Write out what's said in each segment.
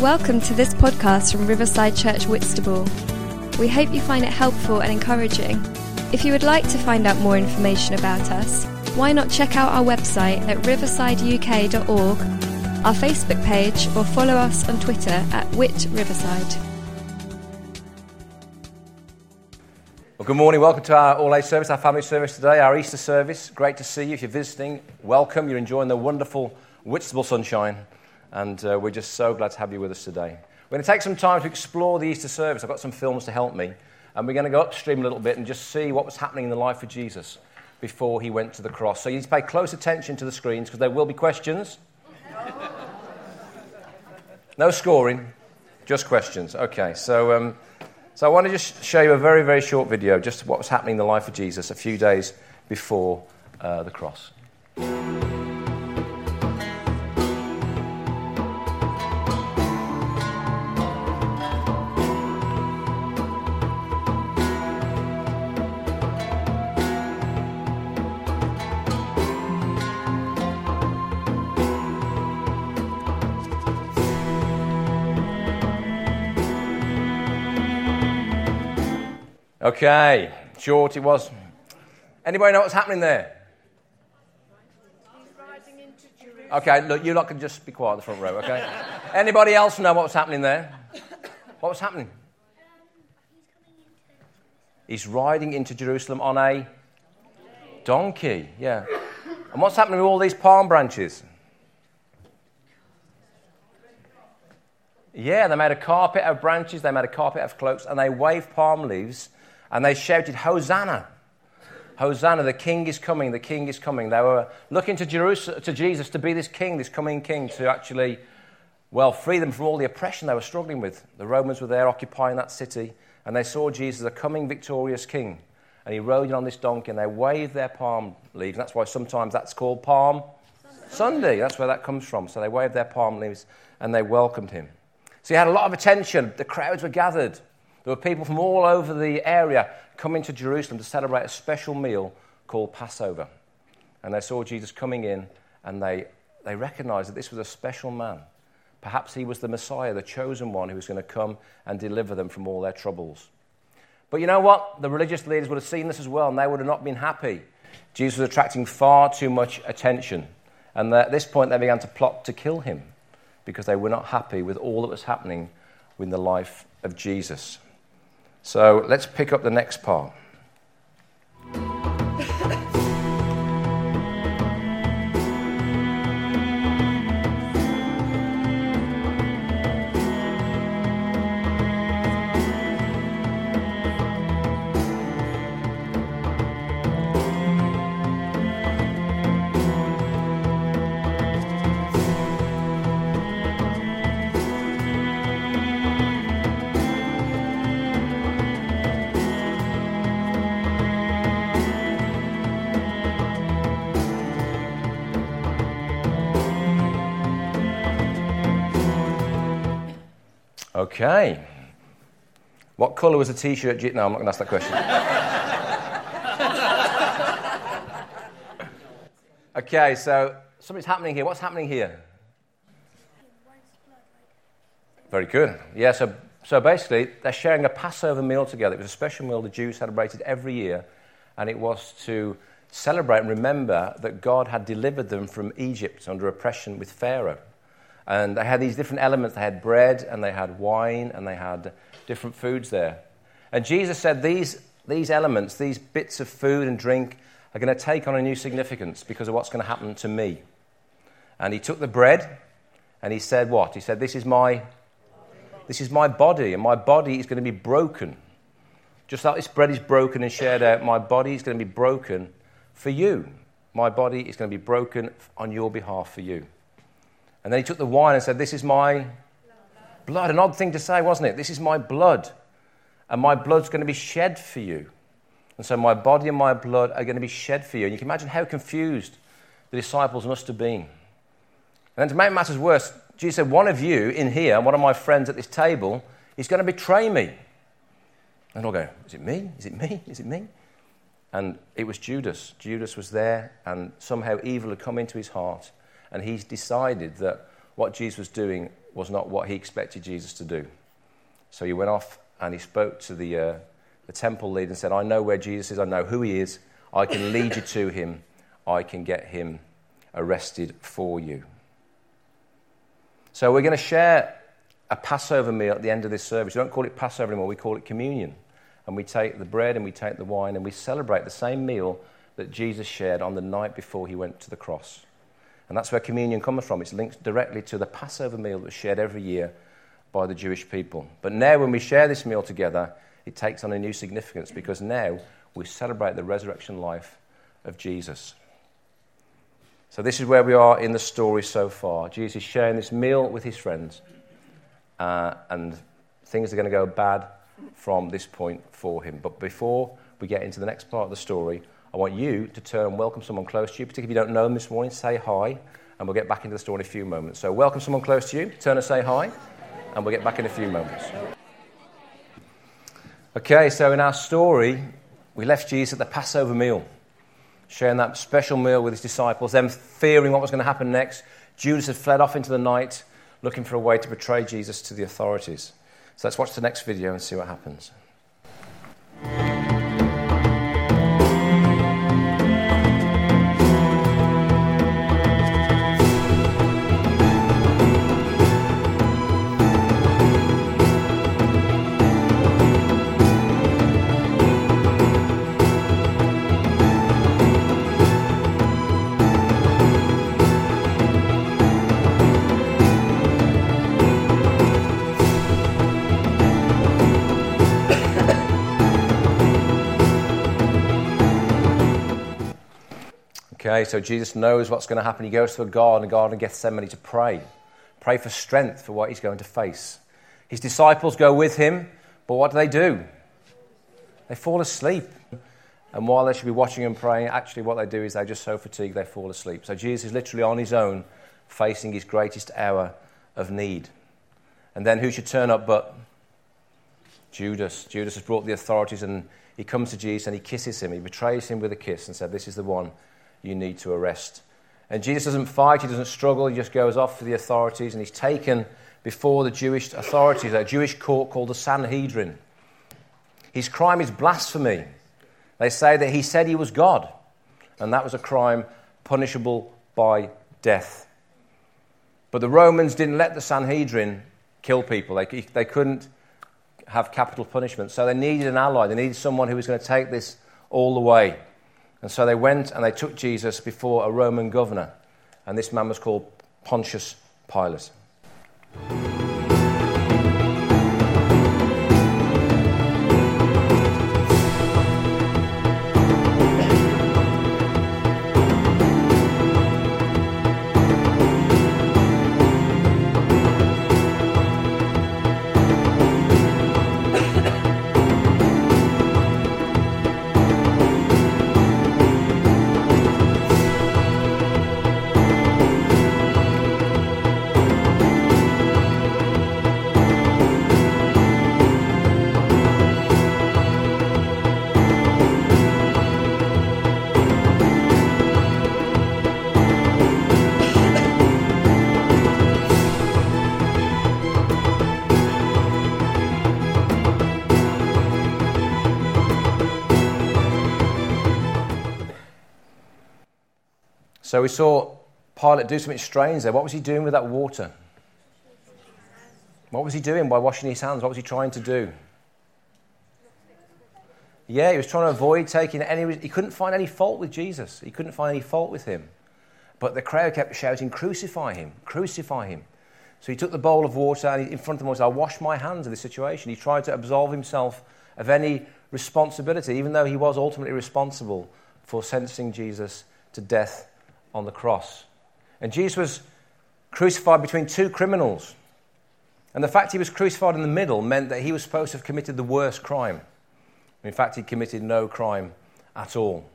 Welcome to this podcast from Riverside Church Whitstable. We hope you find it helpful and encouraging. If you would like to find out more information about us, why not check out our website at riversideuk.org, our Facebook page, or follow us on Twitter at Whit Riverside. Well, good morning. Welcome to our all age service, our family service today, our Easter service. Great to see you. If you're visiting, welcome. You're enjoying the wonderful Whitstable sunshine, and uh, we're just so glad to have you with us today. We're going to take some time to explore the Easter service. I've got some films to help me, and we're going to go upstream a little bit and just see what was happening in the life of Jesus before he went to the cross. So you need to pay close attention to the screens because there will be questions. No scoring, just questions. Okay, so. Um, so I want to just show you a very, very short video, just what was happening in the life of Jesus a few days before uh, the cross. Okay, short it was. Anybody know what's happening there? Okay, look, you lot can just be quiet in the front row, okay? Anybody else know what's happening there? What was happening? He's riding into Jerusalem on a donkey, yeah. And what's happening with all these palm branches? Yeah, they made a carpet of branches, they made a carpet of cloaks, and they waved palm leaves and they shouted, Hosanna! Hosanna, the king is coming, the king is coming. They were looking to, Jerusalem, to Jesus to be this king, this coming king, to actually, well, free them from all the oppression they were struggling with. The Romans were there occupying that city, and they saw Jesus, a coming victorious king. And he rode in on this donkey, and they waved their palm leaves. And that's why sometimes that's called Palm Sunday. Sunday. That's where that comes from. So they waved their palm leaves, and they welcomed him. So he had a lot of attention. The crowds were gathered. There were people from all over the area coming to Jerusalem to celebrate a special meal called Passover. And they saw Jesus coming in and they, they recognized that this was a special man. Perhaps he was the Messiah, the chosen one who was going to come and deliver them from all their troubles. But you know what? The religious leaders would have seen this as well, and they would have not been happy. Jesus was attracting far too much attention. And at this point, they began to plot to kill him because they were not happy with all that was happening in the life of Jesus. So let's pick up the next part. Okay. What colour was the t shirt? No, I'm not going to ask that question. okay, so something's happening here. What's happening here? Very good. Yeah, so, so basically, they're sharing a Passover meal together. It was a special meal the Jews celebrated every year, and it was to celebrate and remember that God had delivered them from Egypt under oppression with Pharaoh. And they had these different elements. They had bread and they had wine and they had different foods there. And Jesus said these, these elements, these bits of food and drink, are going to take on a new significance because of what's going to happen to me. And he took the bread and he said, What? He said, This is my, this is my body, and my body is going to be broken. Just like this bread is broken and shared out, my body is going to be broken for you. My body is going to be broken on your behalf for you. And then he took the wine and said, This is my blood. An odd thing to say, wasn't it? This is my blood. And my blood's going to be shed for you. And so my body and my blood are going to be shed for you. And you can imagine how confused the disciples must have been. And then to make matters worse, Jesus said, One of you in here, one of my friends at this table, is going to betray me. And I'll go, Is it me? Is it me? Is it me? And it was Judas. Judas was there, and somehow evil had come into his heart and he's decided that what Jesus was doing was not what he expected Jesus to do. So he went off and he spoke to the, uh, the temple leader and said, I know where Jesus is, I know who he is, I can lead you to him, I can get him arrested for you. So we're going to share a Passover meal at the end of this service. We don't call it Passover anymore, we call it communion. And we take the bread and we take the wine and we celebrate the same meal that Jesus shared on the night before he went to the cross. And that's where communion comes from. It's linked directly to the Passover meal that was shared every year by the Jewish people. But now, when we share this meal together, it takes on a new significance because now we celebrate the resurrection life of Jesus. So, this is where we are in the story so far. Jesus is sharing this meal with his friends, uh, and things are going to go bad from this point for him. But before we get into the next part of the story, I want you to turn and welcome someone close to you, particularly if you don't know them this morning, say hi, and we'll get back into the story in a few moments. So, welcome someone close to you, turn and say hi, and we'll get back in a few moments. Okay, so in our story, we left Jesus at the Passover meal, sharing that special meal with his disciples, them fearing what was going to happen next. Judas had fled off into the night, looking for a way to betray Jesus to the authorities. So, let's watch the next video and see what happens. Okay, so Jesus knows what's going to happen. He goes to a garden, a garden of Gethsemane, to pray. Pray for strength for what he's going to face. His disciples go with him, but what do they do? They fall asleep. And while they should be watching and praying, actually what they do is they're just so fatigued they fall asleep. So Jesus is literally on his own, facing his greatest hour of need. And then who should turn up but Judas? Judas has brought the authorities and he comes to Jesus and he kisses him. He betrays him with a kiss and said, This is the one you need to arrest. And Jesus doesn't fight, he doesn't struggle, he just goes off for the authorities and he's taken before the Jewish authorities, a Jewish court called the Sanhedrin. His crime is blasphemy. They say that he said he was God, and that was a crime punishable by death. But the Romans didn't let the Sanhedrin kill people, they, they couldn't have capital punishment. So they needed an ally, they needed someone who was going to take this all the way. And so they went and they took Jesus before a Roman governor. And this man was called Pontius Pilate. So we saw Pilate do something strange there. What was he doing with that water? What was he doing by washing his hands? What was he trying to do? Yeah, he was trying to avoid taking any. He couldn't find any fault with Jesus. He couldn't find any fault with him. But the crowd kept shouting, Crucify him, crucify him. So he took the bowl of water and in front of them said, I'll wash my hands of this situation. He tried to absolve himself of any responsibility, even though he was ultimately responsible for sentencing Jesus to death on the cross. And Jesus was crucified between two criminals. And the fact he was crucified in the middle meant that he was supposed to have committed the worst crime. In fact, he committed no crime at all.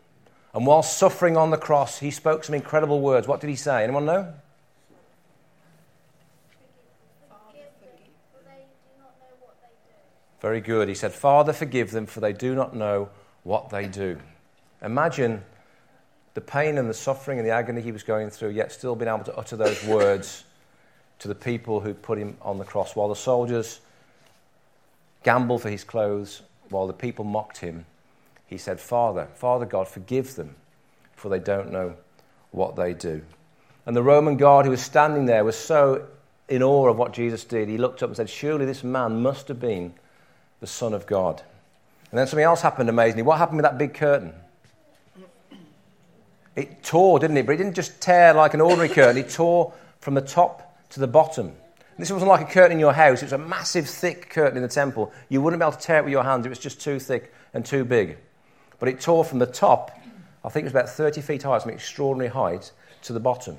And while suffering on the cross, he spoke some incredible words. What did he say? Anyone know? Very good. He said, Father, forgive them, for they do not know what they do. Imagine the pain and the suffering and the agony he was going through, yet still being able to utter those words to the people who put him on the cross. While the soldiers gambled for his clothes, while the people mocked him, he said, Father, Father God, forgive them, for they don't know what they do. And the Roman guard who was standing there was so in awe of what Jesus did, he looked up and said, Surely this man must have been the Son of God. And then something else happened amazingly. What happened with that big curtain? It tore, didn't it? But it didn't just tear like an ordinary curtain, it tore from the top to the bottom. This wasn't like a curtain in your house, it was a massive, thick curtain in the temple. You wouldn't be able to tear it with your hands, it was just too thick and too big. But it tore from the top, I think it was about 30 feet high, some extraordinary height, to the bottom.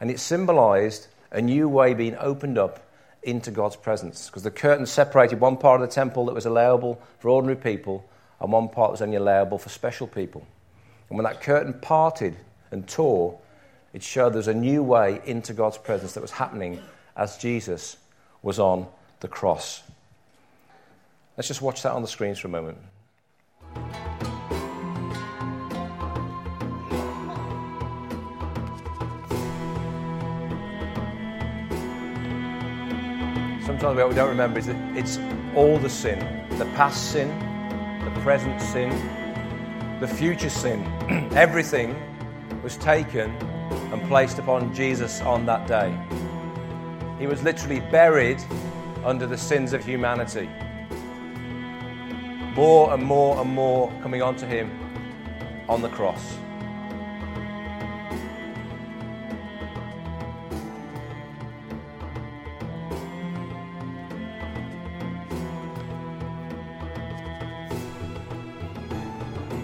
And it symbolized a new way being opened up into God's presence. Because the curtain separated one part of the temple that was allowable for ordinary people, and one part that was only allowable for special people. And when that curtain parted and tore, it showed there was a new way into God's presence that was happening as Jesus was on the cross. Let's just watch that on the screens for a moment. Sometimes what we don't remember is that it's all the sin the past sin, the present sin, the future sin. Everything was taken and placed upon Jesus on that day. He was literally buried under the sins of humanity. More and more and more coming onto him on the cross.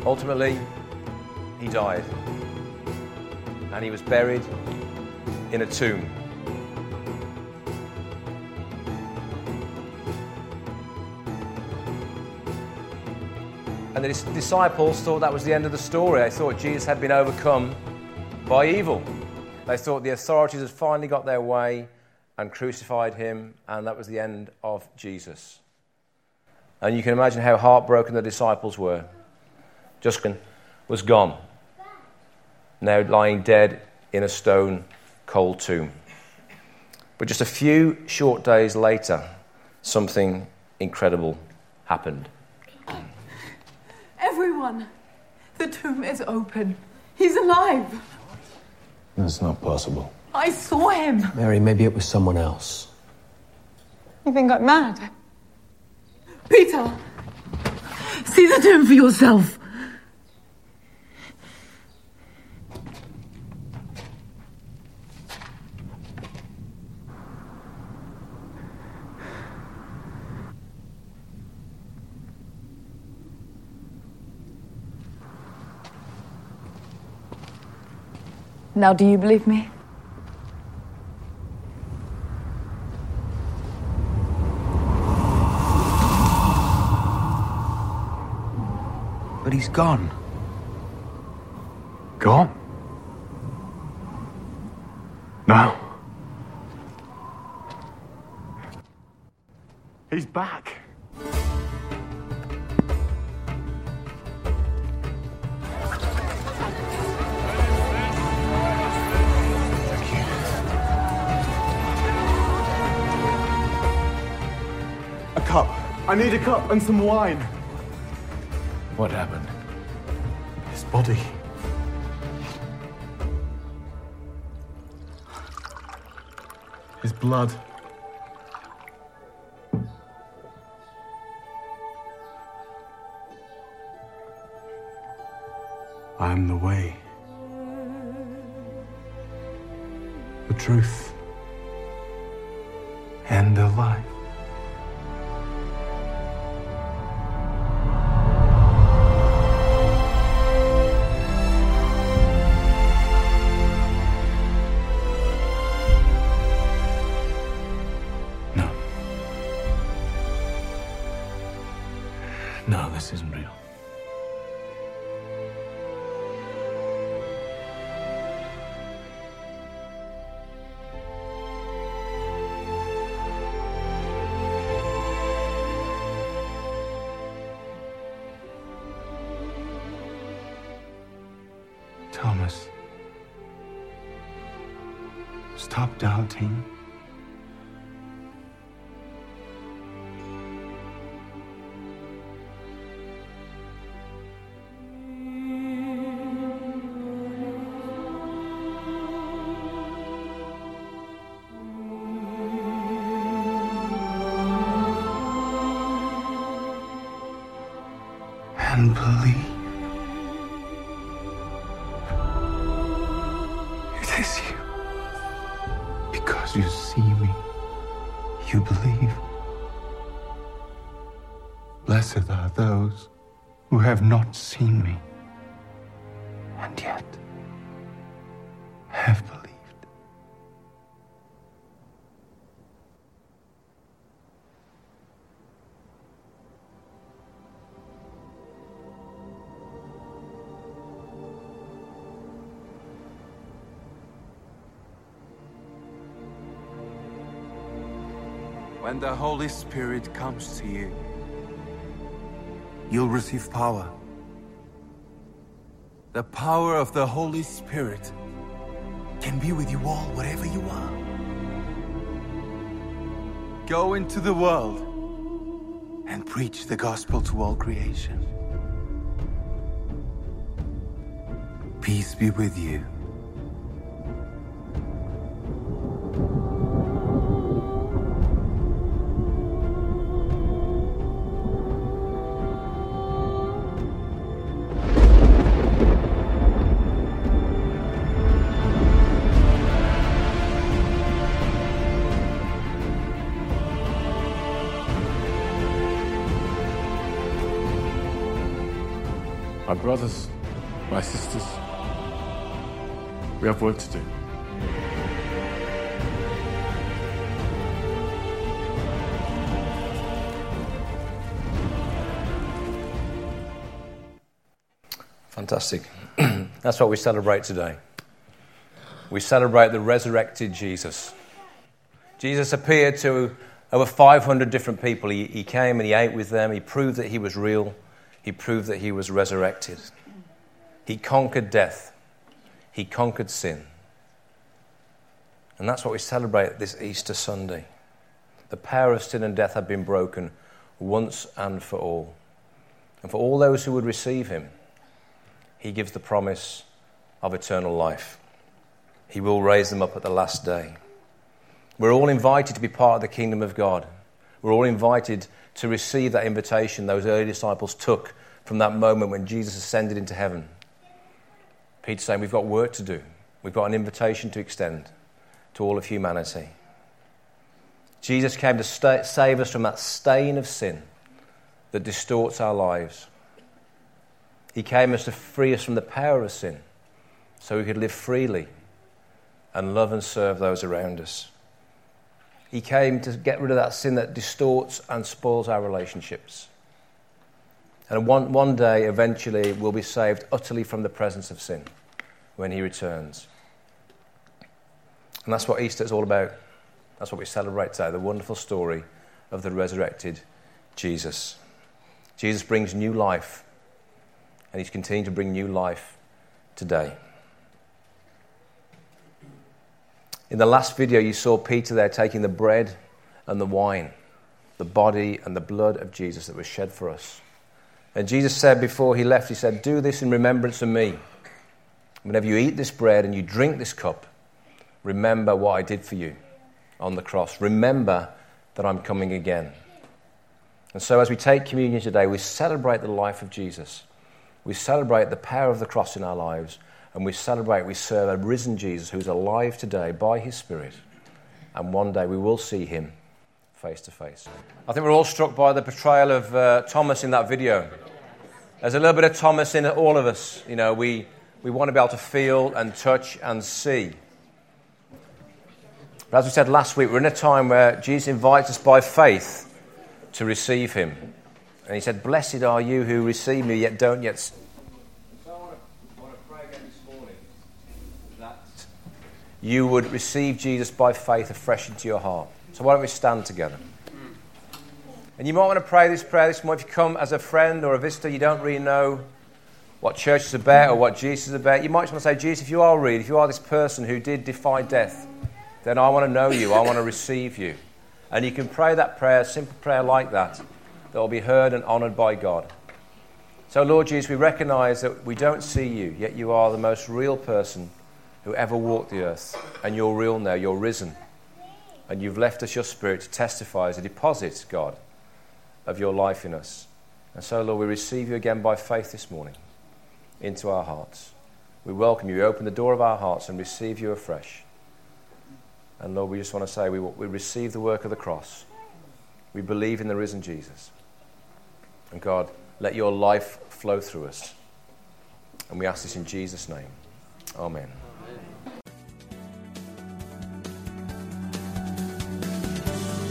Ultimately, he died. And he was buried in a tomb. And the disciples thought that was the end of the story. They thought Jesus had been overcome by evil. They thought the authorities had finally got their way and crucified him, and that was the end of Jesus. And you can imagine how heartbroken the disciples were. Jesus was gone, now lying dead in a stone cold tomb. But just a few short days later, something incredible happened. Everyone, the tomb is open. He's alive. That's not possible. I saw him. Mary, maybe it was someone else. You think I'm mad? Peter, see the tomb for yourself. Now, do you believe me? But he's gone. Gone? No. He's back. I need a cup and some wine. What happened? His body. His blood. I am the way. The truth. And the life. This isn't real. Thomas. Stop doubting believe. It is you. Because you see me, you believe. Blessed are those who have not seen When the Holy Spirit comes to you, you'll receive power. The power of the Holy Spirit can be with you all wherever you are. Go into the world and preach the gospel to all creation. Peace be with you. Brothers, my sisters, we have work to do. Fantastic. That's what we celebrate today. We celebrate the resurrected Jesus. Jesus appeared to over 500 different people. He, he came and he ate with them. He proved that he was real. He proved that he was resurrected. He conquered death. He conquered sin. And that's what we celebrate this Easter Sunday. The power of sin and death had been broken once and for all. And for all those who would receive him, he gives the promise of eternal life. He will raise them up at the last day. We're all invited to be part of the kingdom of God. We're all invited to receive that invitation those early disciples took from that moment when Jesus ascended into heaven. Peter's saying, We've got work to do. We've got an invitation to extend to all of humanity. Jesus came to st- save us from that stain of sin that distorts our lives. He came as to free us from the power of sin so we could live freely and love and serve those around us. He came to get rid of that sin that distorts and spoils our relationships. And one, one day, eventually, we'll be saved utterly from the presence of sin when He returns. And that's what Easter is all about. That's what we celebrate today the wonderful story of the resurrected Jesus. Jesus brings new life, and He's continuing to bring new life today. In the last video, you saw Peter there taking the bread and the wine, the body and the blood of Jesus that was shed for us. And Jesus said before he left, He said, Do this in remembrance of me. Whenever you eat this bread and you drink this cup, remember what I did for you on the cross. Remember that I'm coming again. And so, as we take communion today, we celebrate the life of Jesus. We celebrate the power of the cross in our lives. And we celebrate, we serve a risen Jesus who's alive today by his Spirit. And one day we will see him face to face. I think we're all struck by the portrayal of uh, Thomas in that video. There's a little bit of Thomas in all of us. You know, we, we want to be able to feel and touch and see. But as we said last week, we're in a time where Jesus invites us by faith to receive him. And he said, Blessed are you who receive me, yet don't yet you would receive Jesus by faith afresh into your heart. So why don't we stand together? And you might want to pray this prayer this morning. If you come as a friend or a visitor, you don't really know what church is about or what Jesus is about, you might just want to say, Jesus, if you are real, if you are this person who did defy death, then I want to know you. I want to receive you. And you can pray that prayer, a simple prayer like that, that will be heard and honored by God. So, Lord Jesus, we recognize that we don't see you, yet you are the most real person who ever walked the earth. And you're real now, you're risen. And you've left us your spirit to testify as a deposit, God, of your life in us. And so, Lord, we receive you again by faith this morning into our hearts. We welcome you. We open the door of our hearts and receive you afresh. And Lord, we just want to say we, we receive the work of the cross. We believe in the risen Jesus. And God, let your life flow through us. And we ask this in Jesus' name. Amen.